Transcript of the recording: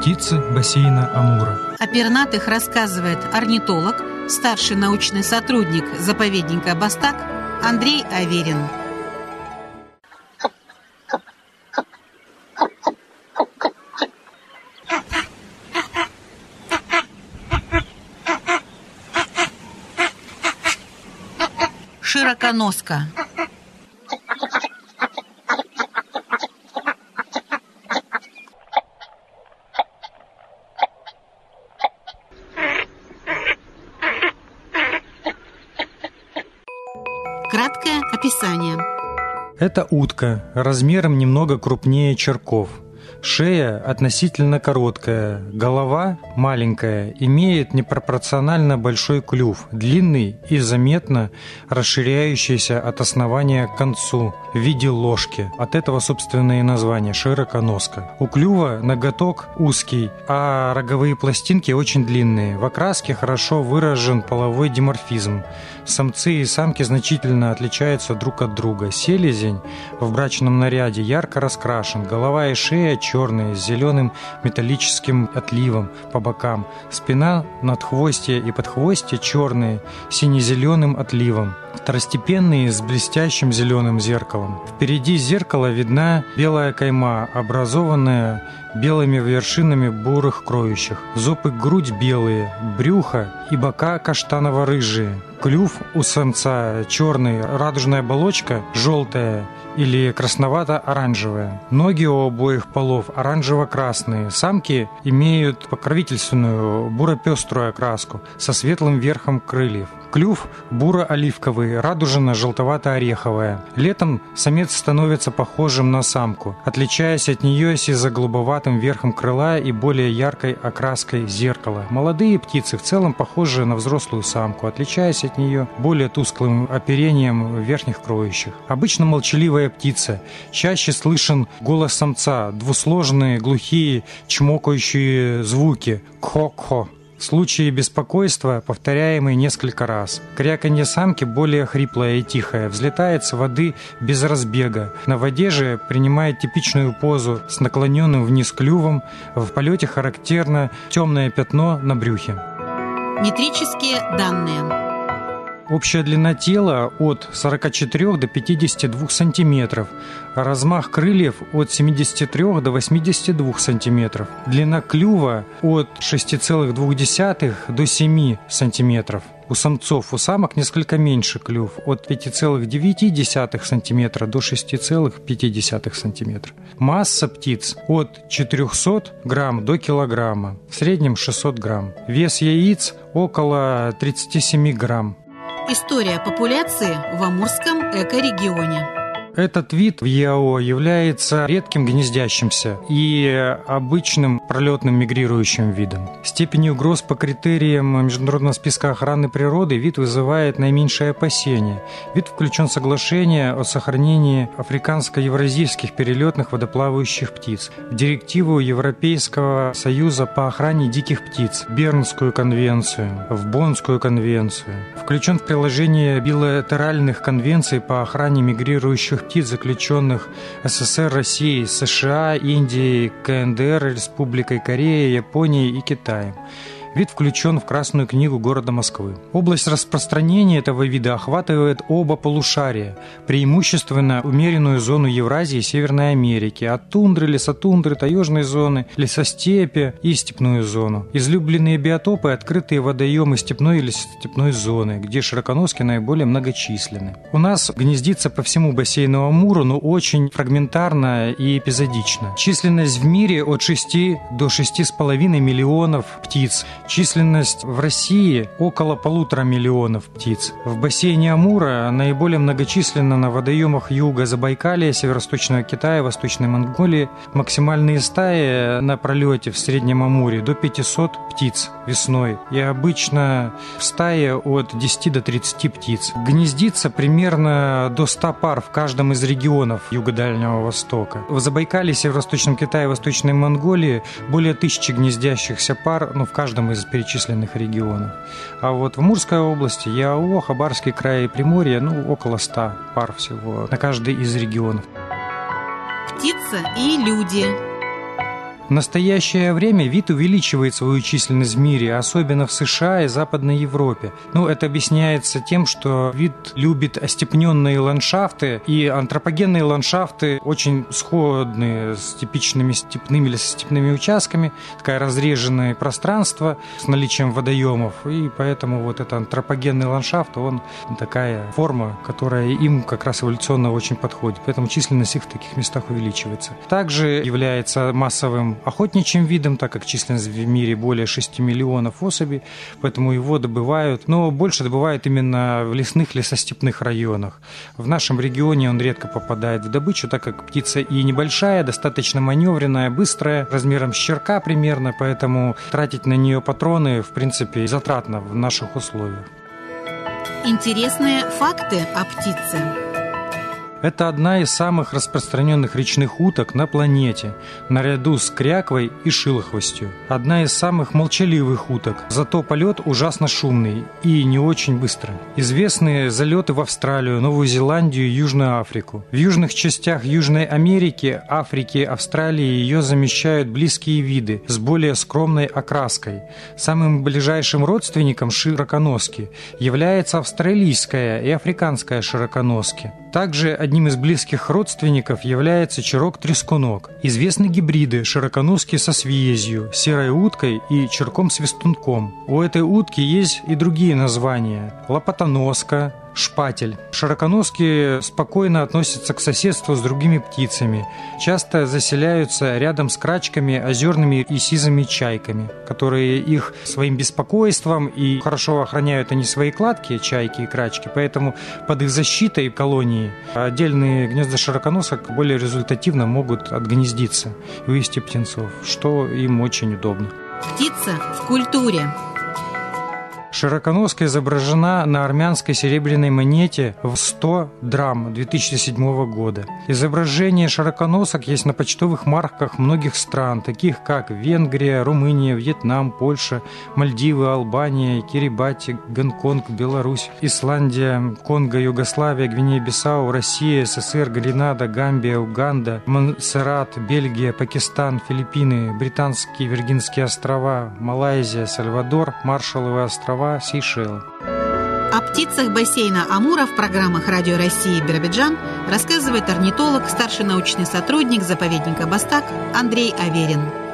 Птицы бассейна Амура. О пернатых рассказывает орнитолог, старший научный сотрудник заповедника Бастак Андрей Аверин. Широконоска. Описание. Это утка, размером немного крупнее черков. Шея относительно короткая, голова маленькая, имеет непропорционально большой клюв, длинный и заметно расширяющийся от основания к концу в виде ложки. От этого, собственно, и название – широконоска. У клюва ноготок узкий, а роговые пластинки очень длинные. В окраске хорошо выражен половой диморфизм. Самцы и самки значительно отличаются друг от друга. Селезень в брачном наряде ярко раскрашен, голова и шея черные, с зеленым металлическим отливом по бокам, спина, надхвостье и подхвостье черные, сине-зеленым отливом второстепенные с блестящим зеленым зеркалом. Впереди зеркала видна белая кайма, образованная белыми вершинами бурых кроющих. Зуб и грудь белые, брюхо и бока каштаново-рыжие. Клюв у самца черный, радужная оболочка желтая или красновато-оранжевая. Ноги у обоих полов оранжево-красные. Самки имеют покровительственную буро-пеструю окраску со светлым верхом крыльев. Клюв буро-оливковый, радужно-желтовато-ореховая. Летом самец становится похожим на самку, отличаясь от нее сизо-голубоватым верхом крыла и более яркой окраской зеркала. Молодые птицы в целом похожи на взрослую самку, отличаясь от нее более тусклым оперением верхних кроющих. Обычно молчаливая птица. Чаще слышен голос самца, двусложные, глухие, чмокающие звуки «кхо-кхо». В случае беспокойства, повторяемый несколько раз. Кряканье самки более хриплое и тихое, взлетает с воды без разбега. На воде же принимает типичную позу с наклоненным вниз клювом. В полете характерно темное пятно на брюхе. Метрические данные. Общая длина тела от 44 до 52 сантиметров, размах крыльев от 73 до 82 сантиметров, длина клюва от 6,2 до 7 сантиметров. У самцов, у самок несколько меньше клюв, от 5,9 см до 6,5 см. Масса птиц от 400 грамм до килограмма, в среднем 600 грамм. Вес яиц около 37 грамм. История популяции в Амурском экорегионе. Этот вид в ЕАО является редким гнездящимся и обычным пролетным мигрирующим видом. Степень угроз по критериям Международного списка охраны природы вид вызывает наименьшее опасение. Вид включен в соглашение о сохранении африканско-евразийских перелетных водоплавающих птиц, в директиву Европейского союза по охране диких птиц, Бернскую конвенцию, в Боннскую конвенцию. Включен в приложение билатеральных конвенций по охране мигрирующих птиц, заключенных СССР, Россией, США, Индией, КНДР, Республикой Корея, Японией и Китаем. Вид включен в Красную книгу города Москвы. Область распространения этого вида охватывает оба полушария, преимущественно умеренную зону Евразии и Северной Америки, от тундры, лесотундры, таежной зоны, лесостепи и степную зону. Излюбленные биотопы – открытые водоемы степной или степной зоны, где широконоски наиболее многочисленны. У нас гнездится по всему бассейну Амура, но очень фрагментарно и эпизодично. Численность в мире от 6 до 6,5 миллионов птиц – Численность в России около полутора миллионов птиц. В бассейне Амура наиболее многочисленно на водоемах юга Забайкалия, северо-восточного Китая, Восточной Монголии. Максимальные стаи на пролете в Среднем Амуре до 500 птиц весной. И обычно в стае от 10 до 30 птиц. Гнездится примерно до 100 пар в каждом из регионов Юго-Дальнего Востока. В Забайкале, Северо-Восточном Китае, Восточной Монголии более тысячи гнездящихся пар ну, в каждом из из перечисленных регионов. А вот в Мурской области, ЯО, Хабарский край и Приморье, ну, около 100 пар всего на каждый из регионов. Птица и люди. В настоящее время вид увеличивает свою численность в мире, особенно в США и Западной Европе. Ну, это объясняется тем, что вид любит остепненные ландшафты, и антропогенные ландшафты очень сходны с типичными степными или степными участками, такая разреженное пространство с наличием водоемов, и поэтому вот этот антропогенный ландшафт, он такая форма, которая им как раз эволюционно очень подходит, поэтому численность их в таких местах увеличивается. Также является массовым охотничьим видом, так как численность в мире более 6 миллионов особей, поэтому его добывают, но больше добывают именно в лесных лесостепных районах. В нашем регионе он редко попадает в добычу, так как птица и небольшая, достаточно маневренная, быстрая, размером с черка примерно, поэтому тратить на нее патроны, в принципе, затратно в наших условиях. Интересные факты о птице. Это одна из самых распространенных речных уток на планете, наряду с кряквой и шилохвостью. Одна из самых молчаливых уток, зато полет ужасно шумный и не очень быстро. Известны залеты в Австралию, Новую Зеландию и Южную Африку. В южных частях Южной Америки, Африки, Австралии ее замещают близкие виды с более скромной окраской. Самым ближайшим родственником широконоски является австралийская и африканская широконоски. Также одним из близких родственников является черок-трескунок. Известны гибриды широконоски со свиезью, серой уткой и черком-свистунком. У этой утки есть и другие названия – лопатоноска, шпатель. Широконоски спокойно относятся к соседству с другими птицами. Часто заселяются рядом с крачками, озерными и сизыми чайками, которые их своим беспокойством и хорошо охраняют они свои кладки, чайки и крачки, поэтому под их защитой колонии отдельные гнезда широконосок более результативно могут отгнездиться и вывести птенцов, что им очень удобно. Птица в культуре. Широконоска изображена на армянской серебряной монете в 100 драм 2007 года. Изображение широконосок есть на почтовых марках многих стран, таких как Венгрия, Румыния, Вьетнам, Польша, Мальдивы, Албания, Кирибати, Гонконг, Беларусь, Исландия, Конго, Югославия, Гвинея-Бисау, Россия, СССР, Гренада, Гамбия, Уганда, Монсеррат, Бельгия, Пакистан, Филиппины, Британские Виргинские острова, Малайзия, Сальвадор, Маршалловы острова, Сейшелы. О птицах бассейна Амура в программах Радио России Биробиджан рассказывает орнитолог, старший научный сотрудник заповедника Бастак Андрей Аверин.